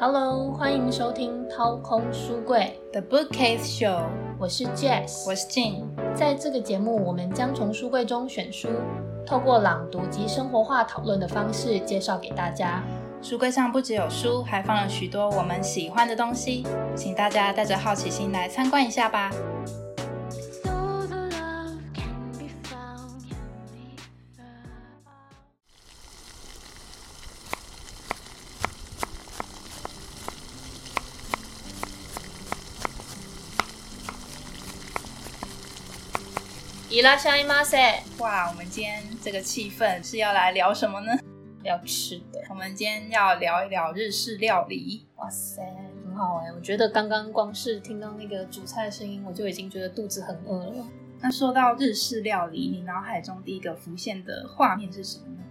Hello，欢迎收听掏空书柜 The Bookcase Show，我是 Jess，我是 Jane。在这个节目，我们将从书柜中选书，透过朗读及生活化讨论的方式介绍给大家。书柜上不只有书，还放了许多我们喜欢的东西，请大家带着好奇心来参观一下吧。伊拉夏伊马塞，哇，我们今天这个气氛是要来聊什么呢？要吃的。我们今天要聊一聊日式料理。哇塞，很好哎！我觉得刚刚光是听到那个煮菜的声音，我就已经觉得肚子很饿了。那说到日式料理，你脑海中第一个浮现的画面是什么呢？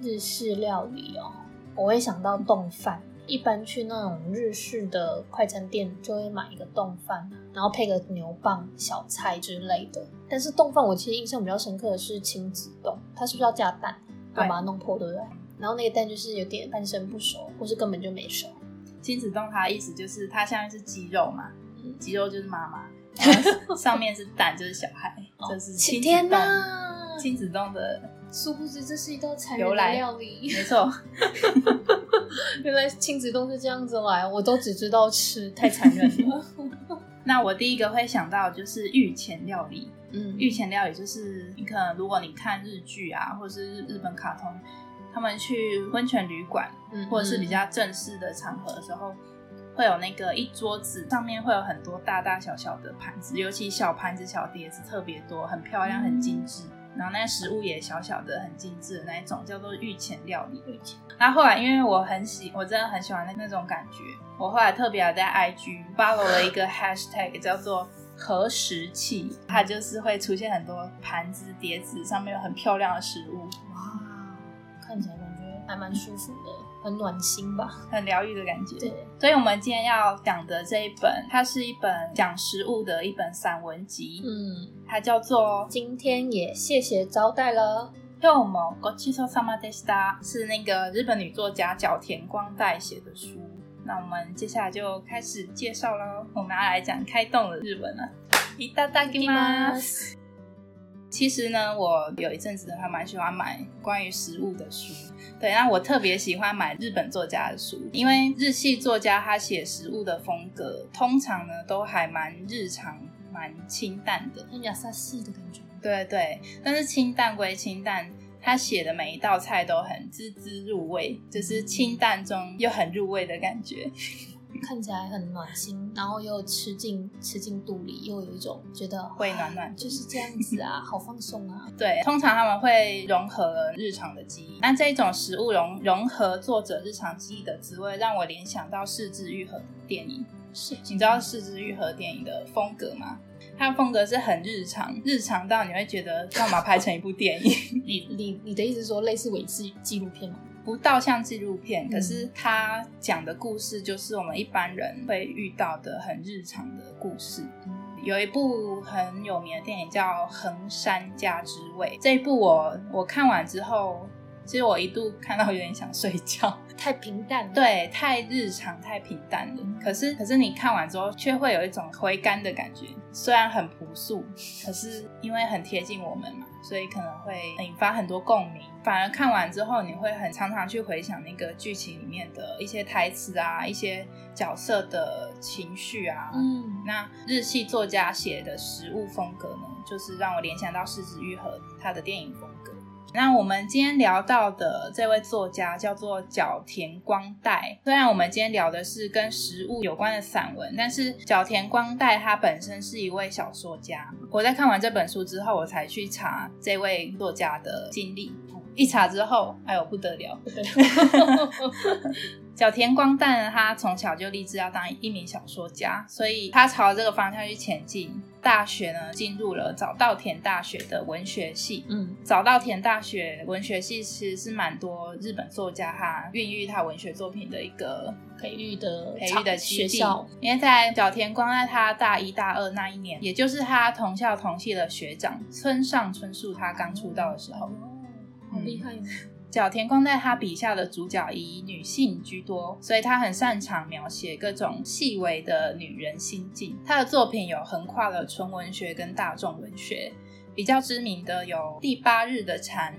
日式料理哦，我会想到冻饭。一般去那种日式的快餐店，就会买一个冻饭，然后配个牛蒡、小菜之类的。但是冻饭我其实印象比较深刻的是亲子冻，它是不是要加蛋，然后把它弄破，对不对？然后那个蛋就是有点半生不熟，或是根本就没熟。亲子冻它的意思就是它下面是鸡肉嘛，鸡肉就是妈妈，然后 上面是蛋就是小孩，这是亲子冻。亲子冻的。殊不知这是一道残忍的料理，没错。原来亲子都是这样子来，我都只知道吃，太残忍了。那我第一个会想到就是御前料理。嗯，御前料理就是你可能如果你看日剧啊，或者是日日本卡通，他们去温泉旅馆，或者是比较正式的场合的时候，会有那个一桌子上面会有很多大大小小的盘子，尤其小盘子、小碟子特别多，很漂亮、很精致。然后那食物也小小的、很精致的那一种，叫做御前料理。御前。然后后来，因为我很喜，我真的很喜欢那那种感觉，我后来特别在 IG follow 了一个 hashtag，叫做“核食器”，它就是会出现很多盘子、碟子上面有很漂亮的食物。哇，看起来感觉还蛮舒服的。很暖心吧，很疗愈的感觉。对，所以我们今天要讲的这一本，它是一本讲食物的一本散文集。嗯，它叫做《今天也谢谢招待了》。又么ごちそうさまでした。是那个日本女作家角田光代写的书。那我们接下来就开始介绍喽。我们要来讲开动的日文了。いただきます。其实呢，我有一阵子还蛮喜欢买关于食物的书。 对，那我特别喜欢买日本作家的书，因为日系作家他写食物的风格，通常呢都还蛮日常、蛮清淡的，很雅萨系的感觉。对对，但是清淡归清淡，他写的每一道菜都很滋滋入味，就是清淡中又很入味的感觉。看起来很暖心，然后又吃进吃进肚里，又有一种觉得会暖暖，就是这样子啊，好放松啊。对，通常他们会融合日常的记忆，那这一种食物融融合作者日常记忆的滋味，让我联想到四之愈合电影。是，你知道四之愈合电影的风格吗？它的风格是很日常，日常到你会觉得干嘛拍成一部电影？你你你的意思说类似伪纪纪录片吗？不到像纪录片，可是他讲的故事就是我们一般人会遇到的很日常的故事。有一部很有名的电影叫《横山家之味》，这一部我我看完之后。其实我一度看到有点想睡觉，太平淡了，对，太日常，太平淡了。可是，可是你看完之后，却会有一种回甘的感觉。虽然很朴素，可是因为很贴近我们嘛，所以可能会引发很多共鸣。反而看完之后，你会很常常去回想那个剧情里面的一些台词啊，一些角色的情绪啊。嗯，那日系作家写的食物风格呢，就是让我联想到狮子愈和他的电影风格。那我们今天聊到的这位作家叫做角田光代。虽然我们今天聊的是跟食物有关的散文，但是角田光代他本身是一位小说家。我在看完这本书之后，我才去查这位作家的经历。一查之后，哎呦不得了！角田光蛋呢，他从小就立志要当一名小说家，所以他朝这个方向去前进。大学呢，进入了早稻田大学的文学系。嗯，早稻田大学文学系其实是蛮多日本作家哈孕育他文学作品的一个培育的培育的学校。因为在小田光在他大一大二那一年，也就是他同校同系的学长村上春树他刚出道的时候，好厉害！角田光在他笔下的主角以女性居多，所以他很擅长描写各种细微的女人心境。他的作品有横跨了纯文学跟大众文学，比较知名的有《第八日的蝉》，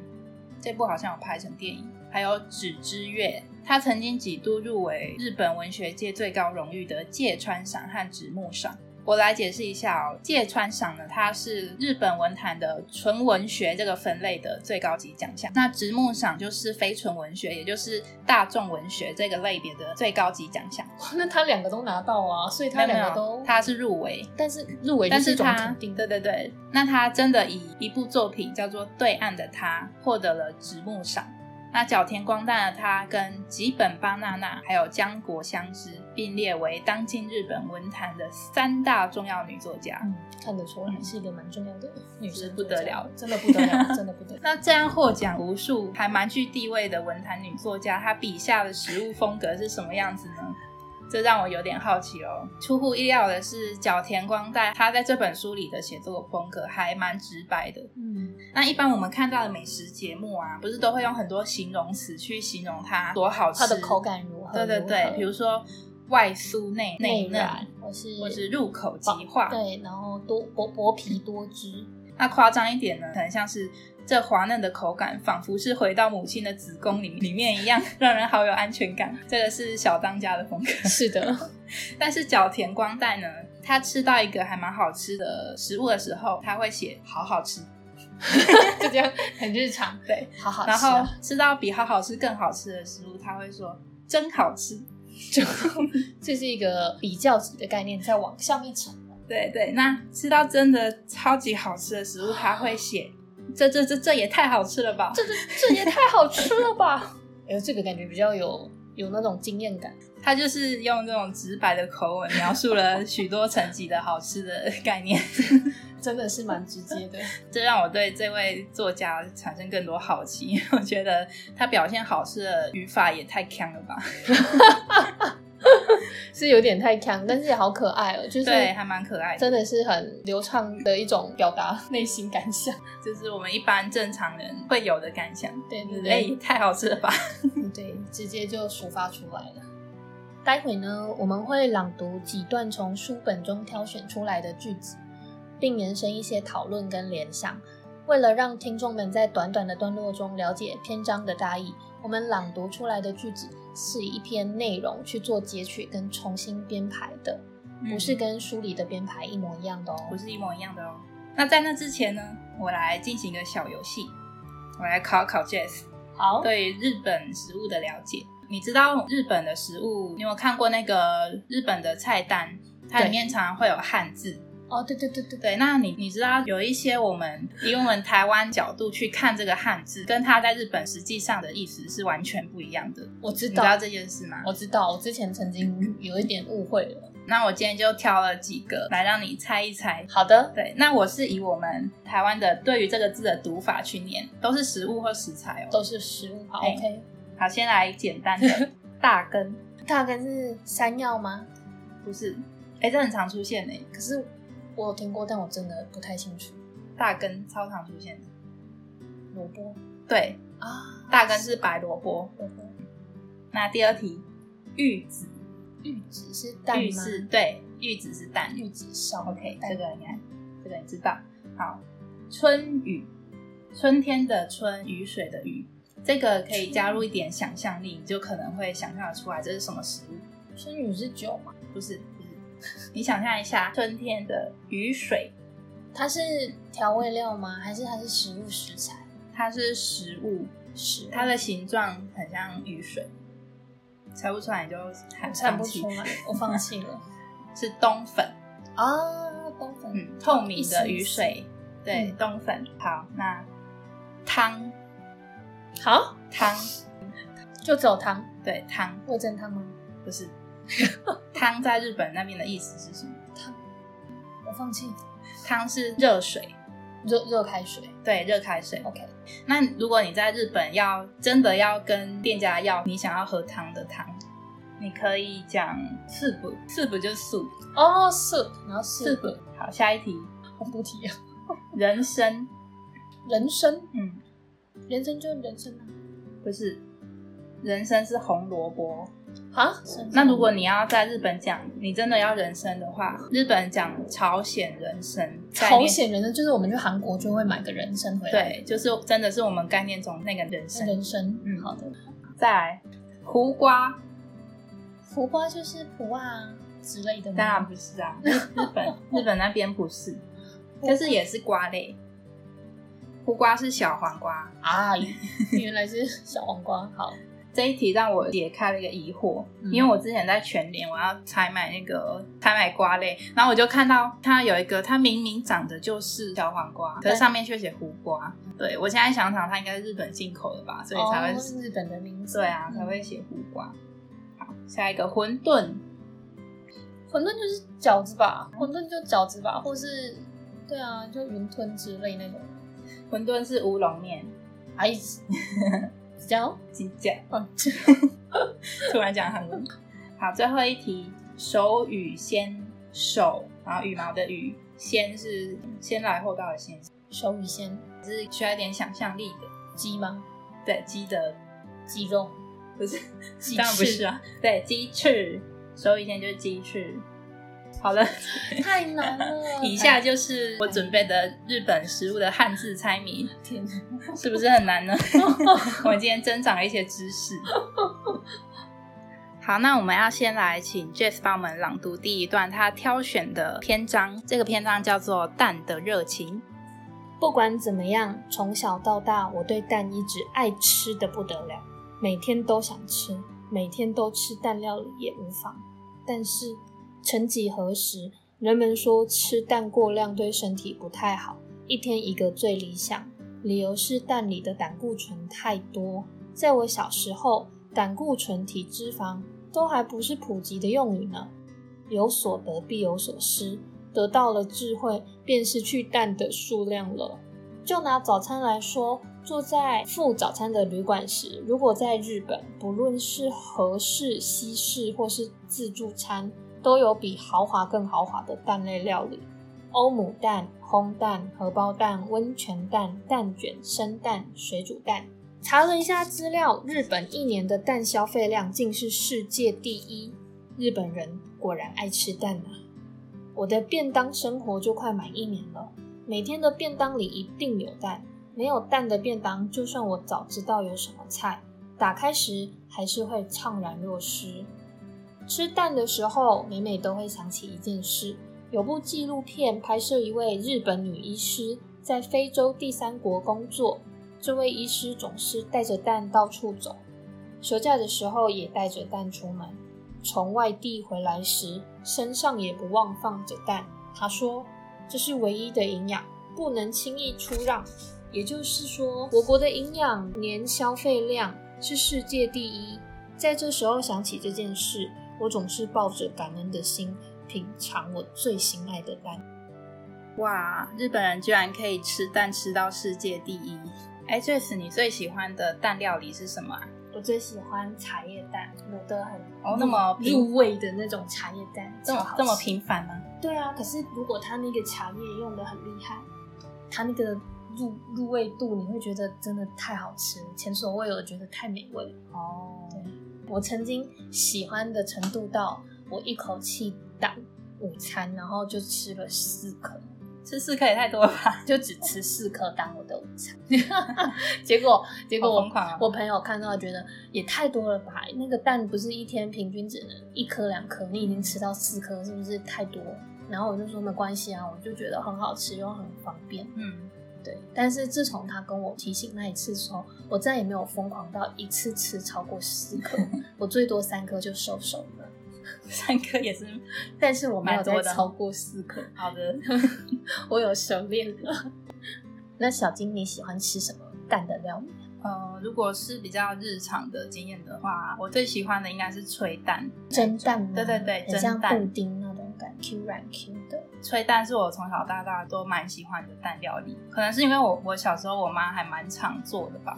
这部好像有拍成电影，还有《纸之月》。他曾经几度入围日本文学界最高荣誉的芥川赏和直木赏。我来解释一下哦，芥川赏呢，它是日本文坛的纯文学这个分类的最高级奖项。那直木赏就是非纯文学，也就是大众文学这个类别的最高级奖项。那他两个都拿到啊，所以他两个都他是入围，但是入围但是他。对对对，那他真的以一部作品叫做《对岸的他》获得了直木赏。那角田光代呢，他跟吉本巴娜娜还有江国香织并列为当今日本文坛的三大重要女作家。嗯，看得出来是一个蛮重要的女是生，不得了，真的不得了，真的不得了。那这样获奖无数、还蛮具地位的文坛女作家，她笔下的食物风格是什么样子呢？这让我有点好奇哦。出乎意料的是，角田光代他在这本书里的写作风格还蛮直白的。嗯，那一般我们看到的美食节目啊，不是都会用很多形容词去形容它多好吃，它的口感如何？对对对，比如说外酥内嫩内软，或是或是入口即化。对，然后多薄薄皮多汁。那夸张一点呢，可能像是这滑嫩的口感，仿佛是回到母亲的子宫里里面一样，让人好有安全感。这个是小当家的风格。是的，但是角田光代呢，他吃到一个还蛮好吃的食物的时候，他会写好好吃，就这样很日常，对，好好吃然后啊。吃到比好好吃更好吃的食物，他会说真好吃。就 这是一个比较级的概念，在往上面层。对对，那吃到真的超级好吃的食物，他会写这这这这也太好吃了吧？这这这也太好吃了吧！哎呦，这个感觉比较有有那种经验感。他就是用这种直白的口吻描述了许多层级的好吃的概念，真的是蛮直接的。这让我对这位作家产生更多好奇。我觉得他表现好吃的语法也太强了吧？是有点太强，但是也好可爱哦，就是对，还蛮可爱的。真的是很流畅的一种表达内心感想。就是我们一般正常人会有的感想。对对哎、对，也太好吃了吧？对，直接就抒发出来了。待会呢，我们会朗读几段从书本中挑选出来的句子，并延伸一些讨论跟联想。为了让听众们在短短的段落中了解篇章的大意，我们朗读出来的句子是一篇内容去做截取跟重新编排的，不是跟书里的编排一模一样的哦。不是一模一样的哦。那在那之前呢，我来进行一个小游戏，我来考考 Jess 好，对日本食物的了解。你知道日本的食物，你有看过那个日本的菜单？它里面常常会有汉字。哦，对对对对对，那你你知道有一些我们以我们台湾角度去看这个汉字，跟它在日本实际上的意思是完全不一样的。我知道，你知道这件事吗？我知道，我之前曾经有一点误会了。那我今天就挑了几个来让你猜一猜。好的，对，那我是以我们台湾的对于这个字的读法去念，都是食物或食材哦。都是食物。好哎，OK。好，先来简单的 大根，大根是山药吗？不是，哎，这很常出现呢。可是我有听过，但我真的不太清楚。大根超常出现的，萝卜对，啊，大根是白萝卜。萝卜。那第二题，玉子，玉子是蛋玉吗？是对，玉子是蛋。玉子烧。OK，蛋这个你看，这个你知道。好，春雨，春天的春，雨水的雨，这个可以加入一点想象力，你就可能会想象得出来这是什么食物。春雨是酒吗？不是，你想象一下，春天的雨水，它是调味料吗？还是它是食物食材？它是食物，食物它的形状很像雨水，猜不出来你就喊猜不出。来，我放弃了。是冬粉，啊，冬粉。嗯，透明的雨水，对，嗯冬粉。好，那汤好，汤，就只有汤，对汤味噌汤吗？不是 汤，在日本那边的意思是什么？汤我放弃。汤是热水，热热开水。对，热开水。OK。那如果你在日本要真的要跟店家要你想要喝汤的汤，你可以讲 soup，soup 就是 soup，soup。哦，soup，然后 soup，好，下一题，我不提啊。人参，人参，嗯，人参就人参啊。不是，人参是红萝卜。啊，那如果你要在日本讲，你真的要人参的话，日本讲朝鲜人参。朝鲜人参就是我们去韩国就会买个人参回来，对，就是真的是我们概念中那个人参。人参，嗯，好的。再来，胡瓜，胡瓜就是普啊之类的吗？当然不是啊，日本 日本那边不是，但是也是瓜类。胡瓜是小黄瓜啊，原来是小黄瓜。好。这一题让我解开了一个疑惑，因为我之前在全联我要采买那个采买瓜类，然后我就看到它有一个，它明明长的就是小黄瓜，可是上面却写胡瓜。对我现在想想，它应该是日本进口的吧，所以才会是日本的名字。对啊，才会写胡瓜。好，下一个馄饨，馄饨就是饺子吧？馄饨就饺子吧，或是对啊，就云吞之类那种。馄饨是乌龙面，哎。讲金讲，突然讲很好。最后一题，手语先手，然后羽毛的羽，先是先来后到的先，手语先是需要一点想象力的鸡吗？对，鸡的鸡肉不是，当然不是啊。对，鸡翅，手语先就是鸡翅。好了，太难了。以下就是我准备的日本食物的汉字猜谜，天，是不是很难呢？我们今天增长了一些知识。好，那我们要先来请 Jess 帮我们朗读第一段他挑选的篇章。这个篇章叫做《蛋的热情》。不管怎么样，从小到大，我对蛋一直爱吃的不得了，每天都想吃，每天都吃蛋料理也无妨。但是。曾几何时，人们说吃蛋过量对身体不太好，一天一个最理想。理由是蛋里的胆固醇太多。在我小时候，胆固醇、体脂肪都还不是普及的用语呢。有所得必有所失，得到了智慧，便是去蛋的数量了。就拿早餐来说，坐在付早餐的旅馆时，如果在日本，不论是和式、西式或是自助餐，都有比豪华更豪华的蛋类料理：欧姆蛋、烘蛋、荷包蛋、温泉蛋、蛋卷、生蛋、水煮蛋。查了一下资料，日本一年的蛋消费量竟是世界第一。日本人果然爱吃蛋啊！我的便当生活就快满一年了，每天的便当里一定有蛋。没有蛋的便当，就算我早知道有什么菜，打开时还是会怅然若失。吃蛋的时候，每每都会想起一件事：有部纪录片拍摄一位日本女医师在非洲第三国工作。这位医师总是带着蛋到处走，休假的时候也带着蛋出门。从外地回来时，身上也不忘放着蛋。他说：“这是唯一的营养，不能轻易出让。”也就是说，我国的营养年消费量是世界第一。在这时候想起这件事。我总是抱着感恩的心品尝我最心爱的蛋。哇，日本人居然可以吃蛋吃到世界第一！哎，Jess，你最喜欢的蛋料理是什么？我最喜欢茶叶蛋，卤的很哦，那么入味的那种茶叶蛋，这么这么平凡吗？对啊，可是如果它那个茶叶用的很厉害，它那个入入味度，你会觉得真的太好吃，前所未有的觉得太美味哦。对。我曾经喜欢的程度到，我一口气当午餐，然后就吃了四颗，吃四颗也太多了吧？就只吃四颗当我的午餐，结果结果我我朋友看到觉得也太多了吧？那个蛋不是一天平均只能一颗两颗，你已经吃到四颗，是不是太多？然后我就说没关系啊，我就觉得很好吃又很方便，嗯。对，但是自从他跟我提醒那一次之后，我再也没有疯狂到一次吃超过四颗，我最多三颗就收手了。三颗也是，但是我没有再超过四颗。好的，我有熟练了。那小金你喜欢吃什么蛋的料理？呃，如果是比较日常的经验的话，我最喜欢的应该是炊蛋、蒸蛋。对对对，蒸蛋布丁那种感，Q 软 Q 的。炊蛋是我从小到大都蛮喜欢的蛋料理，可能是因为我我小时候我妈还蛮常做的吧。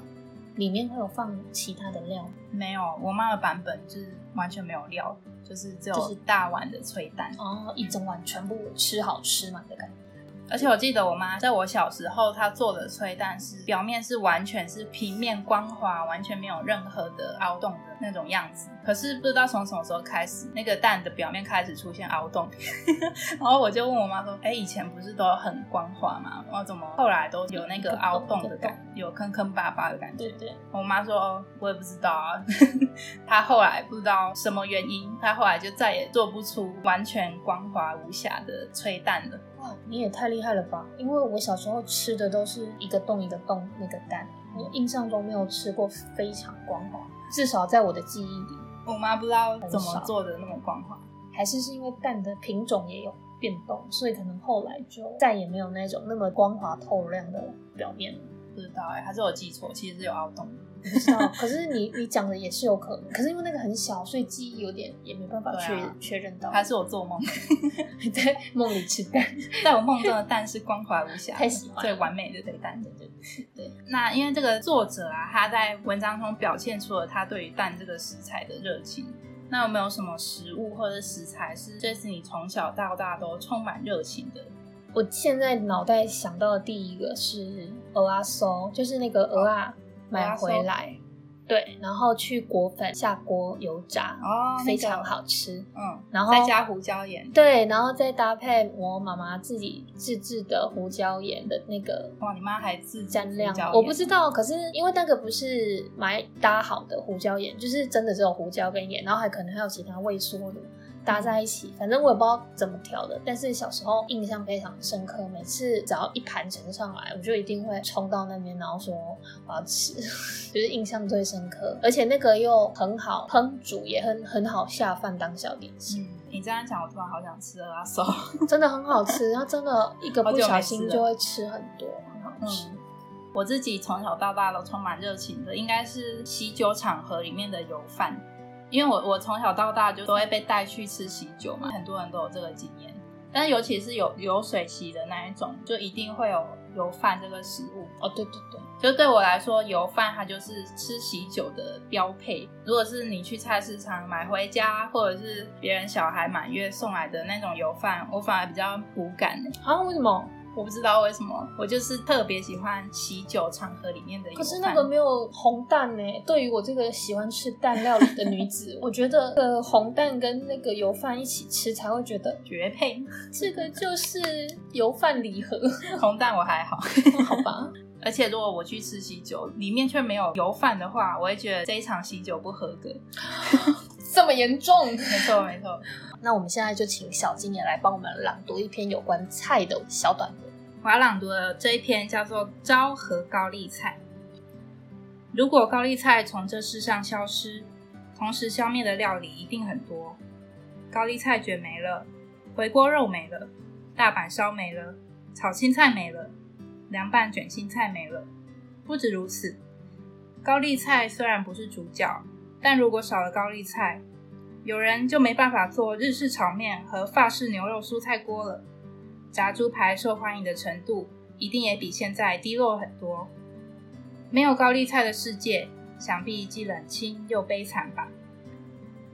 里面会有放其他的料？没有，我妈的版本就是完全没有料，就是只有大碗的炊蛋。哦，一整碗全部吃好吃嘛的感觉。而且我记得我妈在我小时候，她做的催蛋是表面是完全是平面光滑，完全没有任何的凹洞的那种样子。可是不知道从什么时候开始，那个蛋的表面开始出现凹洞，然后我就问我妈说：“哎，以前不是都很光滑吗？然后怎么后来都有那个凹洞的感，有坑坑巴巴的感觉？”对对，我妈说：“哦，我也不知道啊。她后来不知道什么原因，她后来就再也做不出完全光滑无瑕的吹蛋了。”哇，你也太厉害了吧！因为我小时候吃的都是一个洞一个洞那个蛋，我印象中没有吃过非常光滑，至少在我的记忆里。我妈不知道怎么做的那么光滑，还是是因为蛋的品种也有变动，所以可能后来就再也没有那种那么光滑透亮的表面。不知道哎，还是我记错，其实是有凹洞。不知道，可是你你讲的也是有可能，可是因为那个很小，所以记忆有点也没办法确确认到。还是我做梦，在梦里吃蛋，在我梦中的蛋是光滑无瑕，太喜欢最完美的对蛋，对对对。那因为这个作者啊，他在文章中表现出了他对于蛋这个食材的热情。那有没有什么食物或者食材是这是你从小到大都充满热情的？我现在脑袋想到的第一个是鹅啊松，就是那个鹅啊。买回来，对，然后去裹粉下锅油炸，哦，非常好吃，嗯，然后再加胡椒盐，对，然后再搭配我妈妈自己自制的胡椒盐的那个，哇，你妈还自蘸料，我不知道，可是因为那个不是买搭好的胡椒盐，就是真的只有胡椒跟盐，然后还可能还有其他味素的。搭在一起，反正我也不知道怎么调的，但是小时候印象非常深刻。每次只要一盘盛上来，我就一定会冲到那边，然后说我要吃，就是印象最深刻。而且那个又很好烹煮，也很很好下饭当小点心。你这样讲，我突然好想吃阿手，真的很好吃。它真的一个不小心就会吃很多，很好吃。我自己从小到大都充满热情的，应该是喜酒场合里面的油饭。因为我我从小到大就都会被带去吃喜酒嘛，很多人都有这个经验。但是尤其是有有水席的那一种，就一定会有油饭这个食物。哦，对对对，就对我来说，油饭它就是吃喜酒的标配。如果是你去菜市场买回家，或者是别人小孩满月送来的那种油饭，我反而比较无感。啊？为什么？我不知道为什么，我就是特别喜欢喜酒场合里面的。可是那个没有红蛋呢？对于我这个喜欢吃蛋料理的女子，我觉得呃红蛋跟那个油饭一起吃才会觉得绝配。这个就是油饭礼盒，红蛋我还好，好吧。而且如果我去吃喜酒，里面却没有油饭的话，我会觉得这一场喜酒不合格。这么严重？没错没错。那我们现在就请小金也来帮我们朗读一篇有关菜的小短文。我要朗读的这一篇叫做《昭和高丽菜》。如果高丽菜从这世上消失，同时消灭的料理一定很多。高丽菜卷没了，回锅肉没了，大阪烧没了，炒青菜没了，凉拌卷心菜没了。不止如此，高丽菜虽然不是主角，但如果少了高丽菜，有人就没办法做日式炒面和法式牛肉蔬菜锅了。炸猪排受欢迎的程度一定也比现在低落很多。没有高丽菜的世界，想必既冷清又悲惨吧。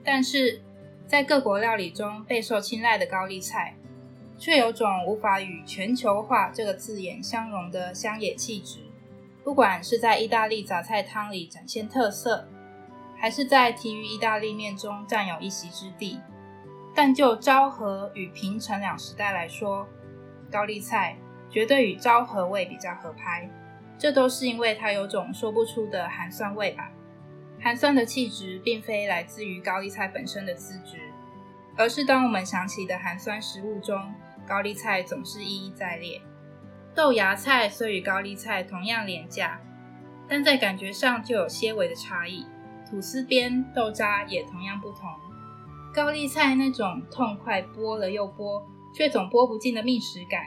但是在各国料理中备受青睐的高丽菜，却有种无法与全球化这个字眼相融的乡野气质。不管是在意大利杂菜汤里展现特色，还是在体育意大利面中占有一席之地，但就昭和与平成两时代来说，高丽菜绝对与昭和味比较合拍，这都是因为它有种说不出的寒酸味吧。寒酸的气质并非来自于高丽菜本身的资质，而是当我们想起的寒酸食物中，高丽菜总是一一在列。豆芽菜虽与高丽菜同样廉价，但在感觉上就有些微的差异。吐司边、豆渣也同样不同。高丽菜那种痛快剥了又剥。却总剥不尽的觅食感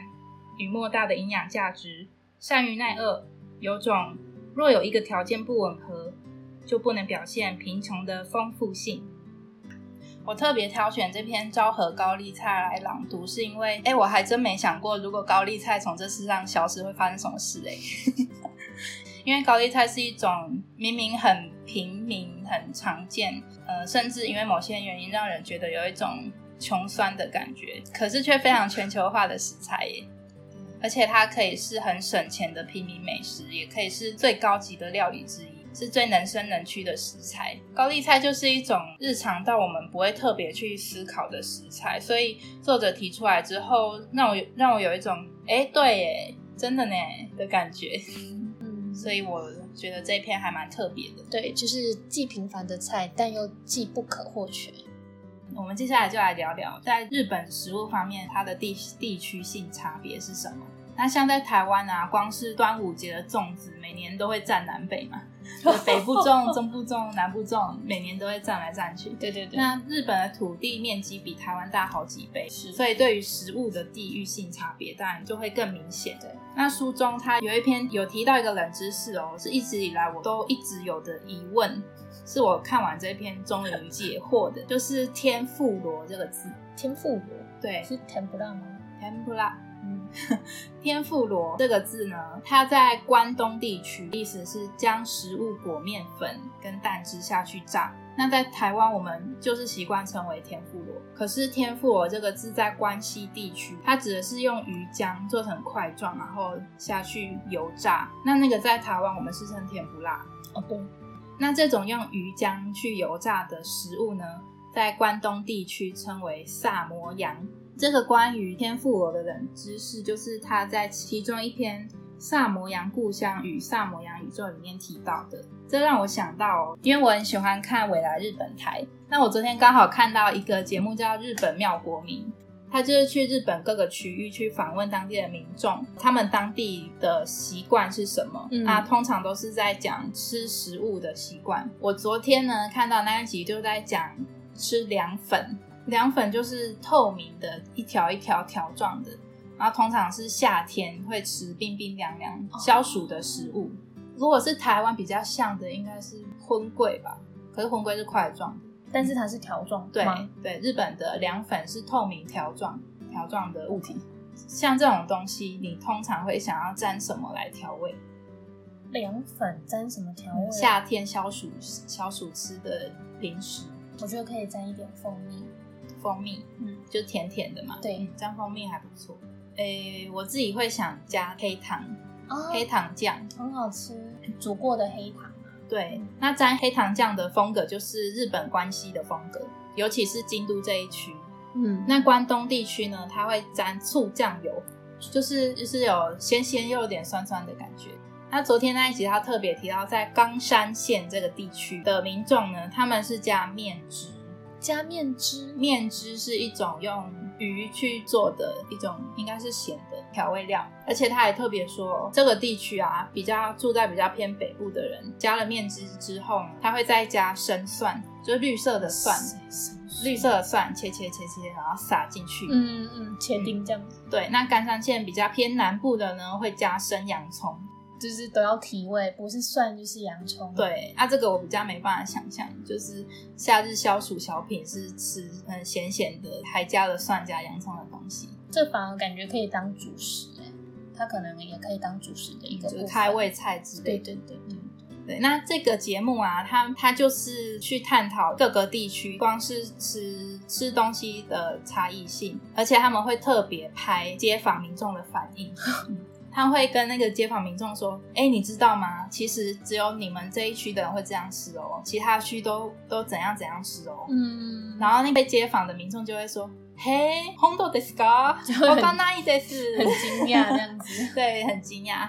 与莫大的营养价值，善于耐饿，有种若有一个条件不吻合，就不能表现贫穷的丰富性。我特别挑选这篇昭和高丽菜来朗读，是因为，哎，我还真没想过，如果高丽菜从这世上消失，会发生什么事？哎，因为高丽菜是一种明明很平民、很常见，呃，甚至因为某些原因，让人觉得有一种。穷酸的感觉，可是却非常全球化的食材耶。而且它可以是很省钱的平民美食，也可以是最高级的料理之一，是最能生能屈的食材。高丽菜就是一种日常到我们不会特别去思考的食材，所以作者提出来之后，让我让我有一种哎，对耶，真的呢的感觉。嗯，所以我觉得这一篇还蛮特别的。对，就是既平凡的菜，但又既不可或缺。我们接下来就来聊聊，在日本食物方面，它的地地区性差别是什么？那像在台湾啊，光是端午节的粽子，每年都会占南北嘛，北部种、中部种、南部种，每年都会占来占去。对对对。那日本的土地面积比台湾大好几倍，所以对于食物的地域性差别，当然就会更明显。对。那书中他有一篇有提到一个冷知识哦，是一直以来我都一直有的疑问。是我看完这篇终于解惑的，就是天妇罗这个字。天妇罗，对，是甜不辣吗？甜不辣。嗯，天妇罗这个字呢，它在关东地区意思是将食物裹面粉跟蛋汁下去炸。那在台湾我们就是习惯称为天妇罗。可是天妇罗这个字在关西地区，它指的是用鱼浆做成块状，然后下去油炸。那那个在台湾我们是称甜不辣。哦，对。那这种用鱼浆去油炸的食物呢，在关东地区称为萨摩羊。这个关于天妇罗的冷知识，就是他在其中一篇《萨摩羊故乡与萨摩羊宇宙》里面提到的。这让我想到，因为我很喜欢看未来日本台，那我昨天刚好看到一个节目叫《日本妙国民》。他就是去日本各个区域去访问当地的民众，他们当地的习惯是什么？啊，通常都是在讲吃食物的习惯。我昨天呢看到那一集就在讲吃凉粉，凉粉就是透明的一条一条条状的，然后通常是夏天会吃冰冰凉凉消暑的食物。如果是台湾比较像的，应该是荤桂吧？可是荤桂是块状的。但是它是条状，对对，日本的凉粉是透明条状条状的物体。像这种东西，你通常会想要沾什么来调味？凉粉沾什么调味？夏天消暑消暑吃的零食，我觉得可以沾一点蜂蜜。蜂蜜，嗯，就甜甜的嘛。对，沾蜂蜜还不错。诶，我自己会想加黑糖，黑糖酱很好吃，煮过的黑糖。对，那沾黑糖酱的风格就是日本关西的风格，尤其是京都这一区。嗯，那关东地区呢，它会沾醋酱油，就是就是有鲜鲜又有点酸酸的感觉。那昨天那一集他特别提到，在冈山县这个地区的民众呢，他们是加面汁，加面汁，面汁是一种用。鱼去做的一种应该是咸的调味料，而且他还特别说，这个地区啊，比较住在比较偏北部的人，加了面汁之后呢，他会再加生蒜，就是绿色的蒜，绿色的蒜切切切切，然后撒进去，嗯嗯，切丁这样子。对，那甘山县比较偏南部的呢，会加生洋葱。就是都要提味，不是蒜就是洋葱。对，那这个我比较没办法想象，就是夏日消暑小品是吃很咸咸的，还加了蒜加洋葱的东西。这反而感觉可以当主食哎，它可能也可以当主食的一个开胃菜之类。对对对，嗯，对。那这个节目啊，它它就是去探讨各个地区光是吃吃东西的差异性，而且他们会特别拍街坊民众的反应。他会跟那个街坊民众说：“哎，你知道吗？其实只有你们这一区的人会这样吃哦，其他区都都怎样怎样吃哦。”嗯，然后那被街坊的民众就会说：“嘿，红豆ですか？我刚那一です。”很惊讶这样子，对，很惊讶。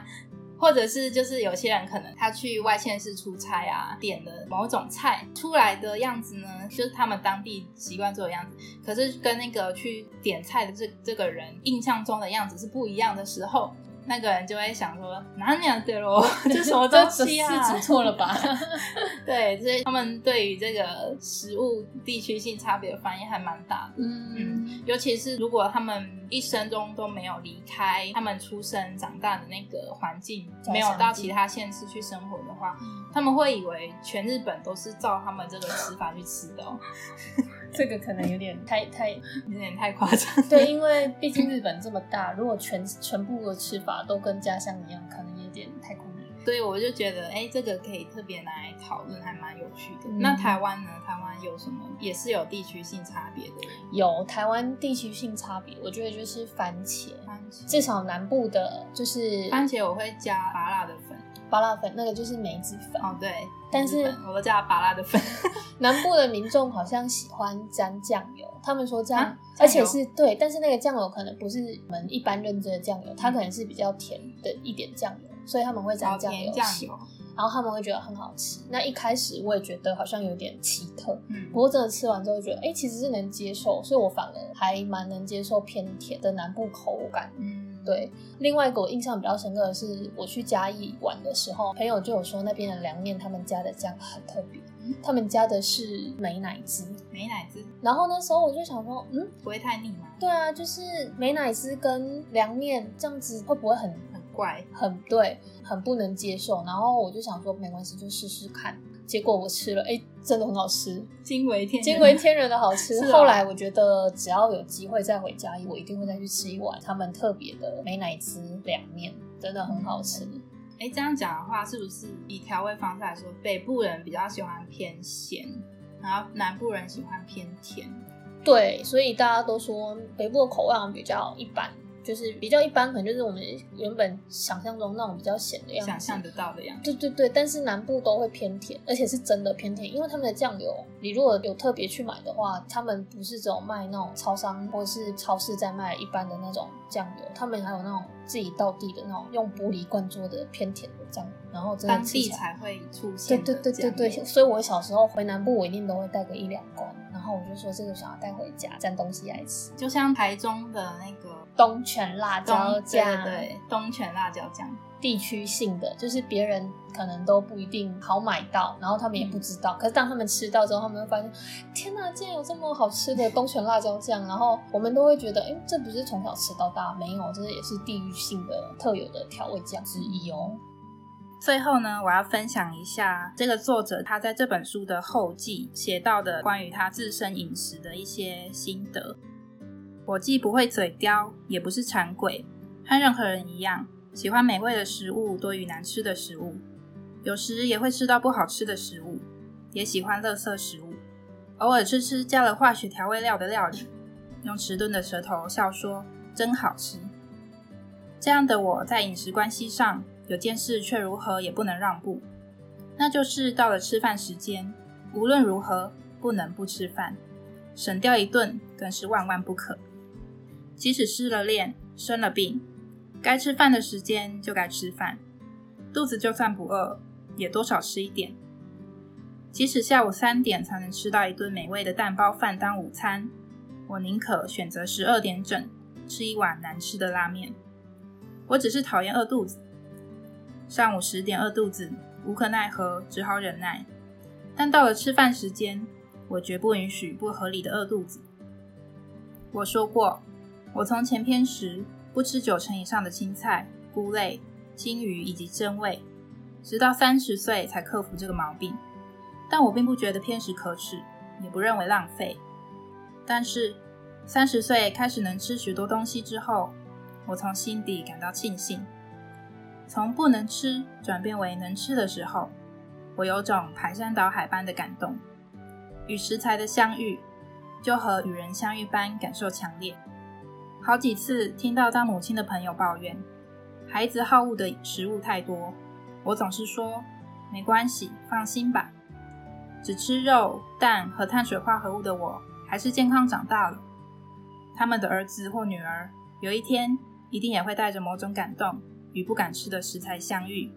或者是就是有些人可能他去外县市出差啊，点了某种菜出来的样子呢，就是他们当地习惯做的样子，可是跟那个去点菜的这这个人印象中的样子是不一样的时候。 那个人就会想说哪里对咯，这什么东西啊？是指错了吧？对，所以他们对于这个食物地区性差别的反应还蛮大的。嗯嗯，尤其是如果他们一生中都没有离开他们出生长大的那个环境，没有到其他县市去生活的话，他们会以为全日本都是照他们这个吃法去吃的。哦。这个可能有点太太有点太夸张。对，因为毕竟日本这么大，如果全全部的吃法都跟家乡一样，可能有点太困难。所以我就觉得，哎，这个可以特别来讨论，还蛮有趣的。嗯那台湾呢？台湾有什么也是有地区性差别的？有台湾地区性差别，我觉得就是番茄，番茄，至少南部的就是番茄我会加麻辣的粉。巴辣粉，那个就是梅子粉。哦，对，但是我都加麻辣的粉。南部的民众好像喜欢沾酱油，他们说这样，啊而且是对，但是那个酱油可能不是我们一般认知的酱油，它可能是比较甜的一点酱油，所以他们会沾好酱油酱吃油，然后他们会觉得很好吃。那一开始我也觉得好像有点奇特，嗯不，过真的吃完之后觉得，哎、其实是能接受，所以我反而还蛮能接受偏甜的南部口感。嗯，对，另外一个我印象比较深刻的是，我去嘉义玩的时候，朋友就有说那边的凉面他们家的酱很特别，他们家的是美乃滋。美乃滋然后那时候我就想说，嗯，不会太腻吗？对啊，就是美乃滋跟凉面这样子会不会很很怪，很对，很不能接受？然后我就想说没关系，就试试看。结果我吃了，哎，真的很好吃，惊为天，惊为天人的好吃。啊后来我觉得只要有机会再回嘉义，我一定会再去吃一碗他们特别的美乃滋凉面，真的很好吃。哎，这样讲的话，是不是以调味方式来说，北部人比较喜欢偏咸，然后南部人喜欢偏甜？对，所以大家都说北部的口味好像比较一般，就是比较一般，可能就是我们原本想象中那种比较咸的样子。想象得到的样子。对对对，但是南部都会偏甜，而且是真的偏甜，因为他们的酱油，你如果有特别去买的话，他们不是只有卖那种超商或是超市在卖一般的那种酱油，他们还有那种自己倒地的那种用玻璃罐做的偏甜的酱油，然后真的当地。才会出对现对对。对对对，所以我小时候回南部，我一定都会带个一两罐，然后我就说这个想要带回家沾东西来吃。就像台中的那个东泉辣椒东酱，对对对，东泉辣椒酱，地区性的，就是别人可能都不一定好买到，然后他们也不知道。可是当他们吃到之后，他们会发现，天哪，竟然有这么好吃的东泉辣椒酱！然后我们都会觉得，哎，这不是从小吃到大，没有，这也是地域性的特有的调味酱之一哦。最后呢，我要分享一下这个作者他在这本书的后记写到的关于他自身饮食的一些心得。我既不会嘴刁，也不是馋鬼，和任何人一样，喜欢美味的食物多于难吃的食物，有时也会吃到不好吃的食物，也喜欢垃圾食物，偶尔吃吃加了化学调味料的料理，用迟钝的舌头笑说真好吃。这样的我在饮食关系上有件事却如何也不能让步，那就是到了吃饭时间，无论如何不能不吃饭，省掉一顿更是万万不可。即使失了恋、生了病，该吃饭的时间就该吃饭，肚子就算不饿，也多少吃一点。即使下午三点才能吃到一顿美味的蛋包饭当午餐，我宁可选择十二点整吃一碗难吃的拉面。我只是讨厌饿肚子，上午十点饿肚子，无可奈何，只好忍耐。但到了吃饭时间，我绝不允许不合理的饿肚子。我说过，我从前偏食，不吃九成以上的青菜、菇类、金鱼以及真味，直到三十岁才克服这个毛病。但我并不觉得偏食可耻，也不认为浪费。但是三十岁开始能吃许多东西之后，我从心底感到庆幸。从不能吃转变为能吃的时候，我有种排山倒海般的感动。与食材的相遇，就和与人相遇般感受强烈。好几次听到当母亲的朋友抱怨，孩子好恶的食物太多，我总是说没关系，放心吧。只吃肉、蛋和碳水化合物的我，还是健康长大了。他们的儿子或女儿，有一天一定也会带着某种感动与不敢吃的食材相遇。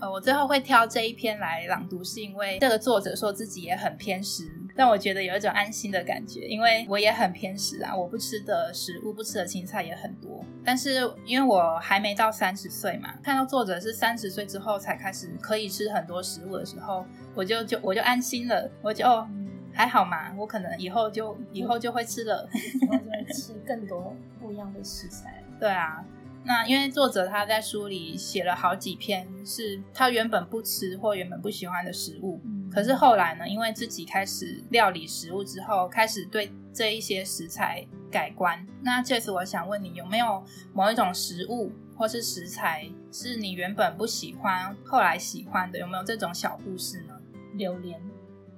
呃，我最后会挑这一篇来朗读，是因为这个作者说自己也很偏食，但我觉得有一种安心的感觉，因为我也很偏食啊，我不吃的食物、不吃的青菜也很多。但是因为我还没到三十岁嘛，看到作者是三十岁之后才开始可以吃很多食物的时候，我就就我就安心了，我就哦还好嘛，我可能以后就以后就会吃了。以后就会吃更多不一样的食材。对啊，那因为作者他在书里写了好几篇是他原本不吃或原本不喜欢的食物，嗯可是后来呢，因为自己开始料理食物之后，开始对这一些食材改观。那这次我想问你，有没有某一种食物或是食材是你原本不喜欢，后来喜欢的？有没有这种小故事呢？榴莲，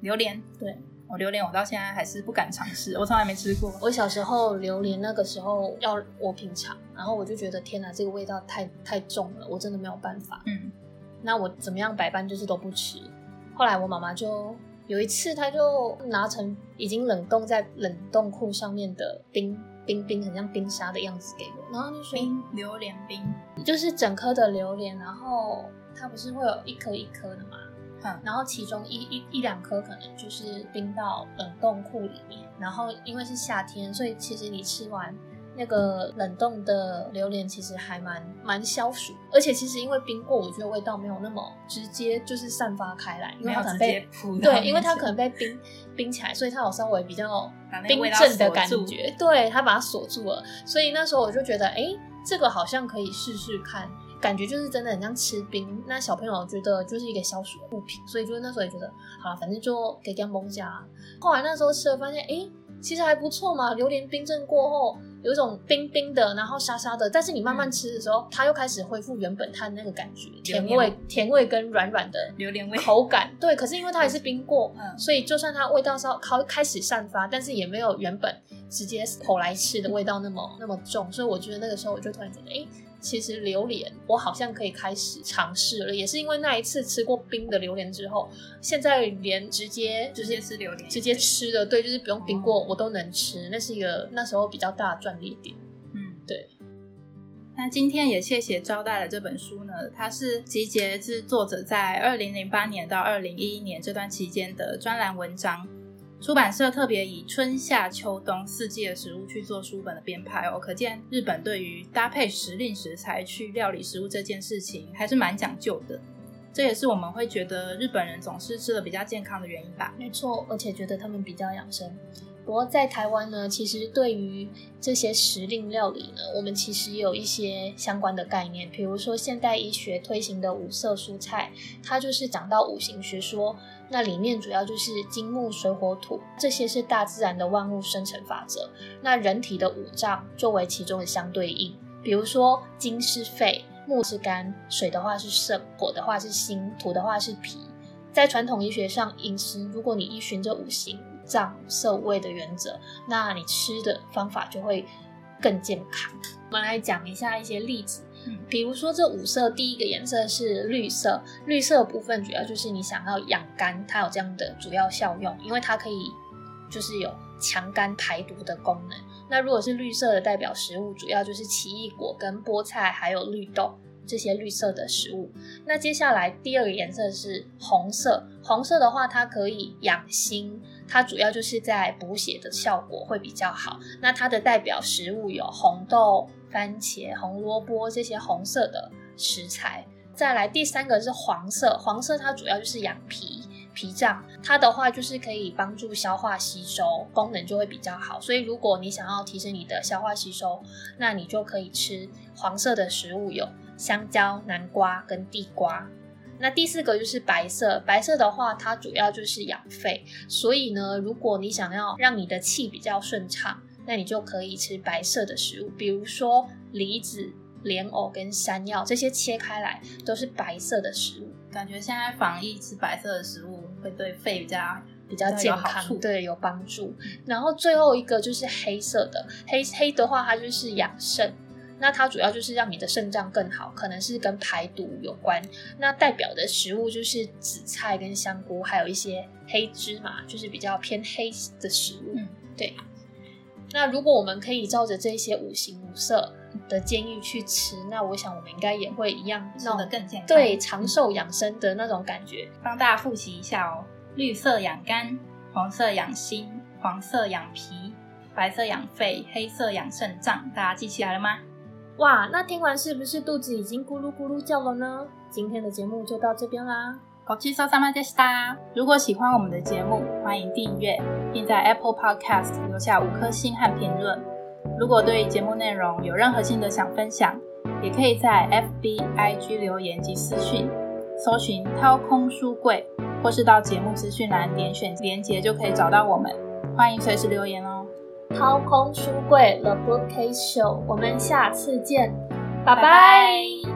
榴莲，对我榴莲我到现在还是不敢尝试，我从来没吃过。我小时候榴莲那个时候要我品尝，然后我就觉得天哪，这个味道太太重了，我真的没有办法。嗯，那我怎么样百般就是都不吃。后来我妈妈就有一次，她就拿成已经冷冻在冷冻库上面的冰冰冰，很像冰沙的样子给我，然后就说冰榴莲冰，就是整颗的榴莲，然后它不是会有一颗一颗的嘛，嗯然后其中一一一两颗可能就是冰到冷冻库里面，然后因为是夏天，所以其实你吃完那个冷冻的榴莲，其实还蛮蛮消暑，而且其实因为冰过，我觉得味道没有那么直接就是散发开来，因为它可能被对，因为它可能被冰冰起来，所以它有稍微比较冰镇的感觉，对，它把它锁住了。所以那时候我就觉得，哎，这个好像可以试试看，感觉就是真的很像吃冰。那小朋友觉得就是一个消暑的物品，所以就是那时候也觉得，好了，反正就给干蒙下。后来那时候吃了，发现，哎，其实还不错嘛。榴莲冰镇过后，有一种冰冰的，然后沙沙的，但是你慢慢吃的时候，它又开始恢复原本它的那个感觉，甜味、甜味跟软软的榴莲味。口感。对，可是因为它也是冰过，嗯所以就算它味道稍开开始散发，但是也没有原本直接口来吃的味道那么那么重。所以我觉得那个时候我就突然觉得，哎、其实榴莲我好像可以开始尝试了。也是因为那一次吃过冰的榴莲之后，现在连直接直接吃榴莲，直接吃的，对，就是不用冰过我都能吃，那是一个那时候比较大的专利点。嗯，对。那今天也谢谢招待了这本书呢，它是集结自作者在二零零八年到二零一一年这段期间的专栏文章。出版社特别以春夏秋冬四季的食物去做书本的编排哦，可见日本对于搭配时令食材去料理食物这件事情还是蛮讲究的。这也是我们会觉得日本人总是吃的比较健康的原因吧。没错，而且觉得他们比较养生。不过在台湾呢，其实对于这些时令料理呢，我们其实有一些相关的概念，比如说现代医学推行的五色蔬菜，它就是讲到五行学说，那里面主要就是金木水火土，这些是大自然的万物生成法则。那人体的五脏作为其中的相对应，比如说金是肺，木是肝，水的话是肾，火的话是心，土的话是脾。在传统医学上，饮食如果你依循着五行、脏、五色、味的原则，那你吃的方法就会更健康。我们来讲一下一些例子，嗯比如说这五色，第一个颜色是绿色，绿色的部分主要就是你想要养肝，它有这样的主要效用，因为它可以就是有强肝排毒的功能。那如果是绿色的代表食物，主要就是奇异果跟菠菜还有绿豆。这些绿色的食物，那接下来第二个颜色是红色。红色的话，它可以养心，它主要就是在补血的效果会比较好。那它的代表食物有红豆、番茄、红萝卜这些红色的食材。再来第三个是黄色，黄色它主要就是养脾。脾脏，它的话就是可以帮助消化吸收，功能就会比较好。所以如果你想要提升你的消化吸收，那你就可以吃黄色的食物，有香蕉、南瓜跟地瓜。那第四个就是白色，白色的话它主要就是养肺，所以呢，如果你想要让你的气比较顺畅，那你就可以吃白色的食物，比如说梨子、莲藕跟山药这些切开来都是白色的食物。感觉现在防疫吃白色的食物会对肺比较比较健康，对，有帮助。然后最后一个就是黑色的，黑黑的话，它就是养肾，那它主要就是让你的肾脏更好，可能是跟排毒有关。那代表的食物就是紫菜跟香菇，还有一些黑芝麻，就是比较偏黑的食物。嗯，对。那如果我们可以照着这些五行五色的建议去吃，那我想我们应该也会一样吃那种的更健康。对长寿养生的那种感觉。帮大家复习一下哦：绿色养肝，黄色养心，黄色养脾，白色养肺，黑色养肾脏。大家记起来了吗？哇，那听完是不是肚子已经咕噜咕噜叫了呢？今天的节目就到这边啦。ごちそうさまでした。如果喜欢我们的节目，欢迎订阅，并在 Apple Podcast 留下五颗星和评论。如果对节目内容有任何心得想分享，也可以在 FB、IG 留言及私讯，搜寻“掏空书柜”，或是到节目资讯栏点选连结就可以找到我们。欢迎随时留言哦。 掏空书柜 The Bookcase Show，我们下次见，拜拜。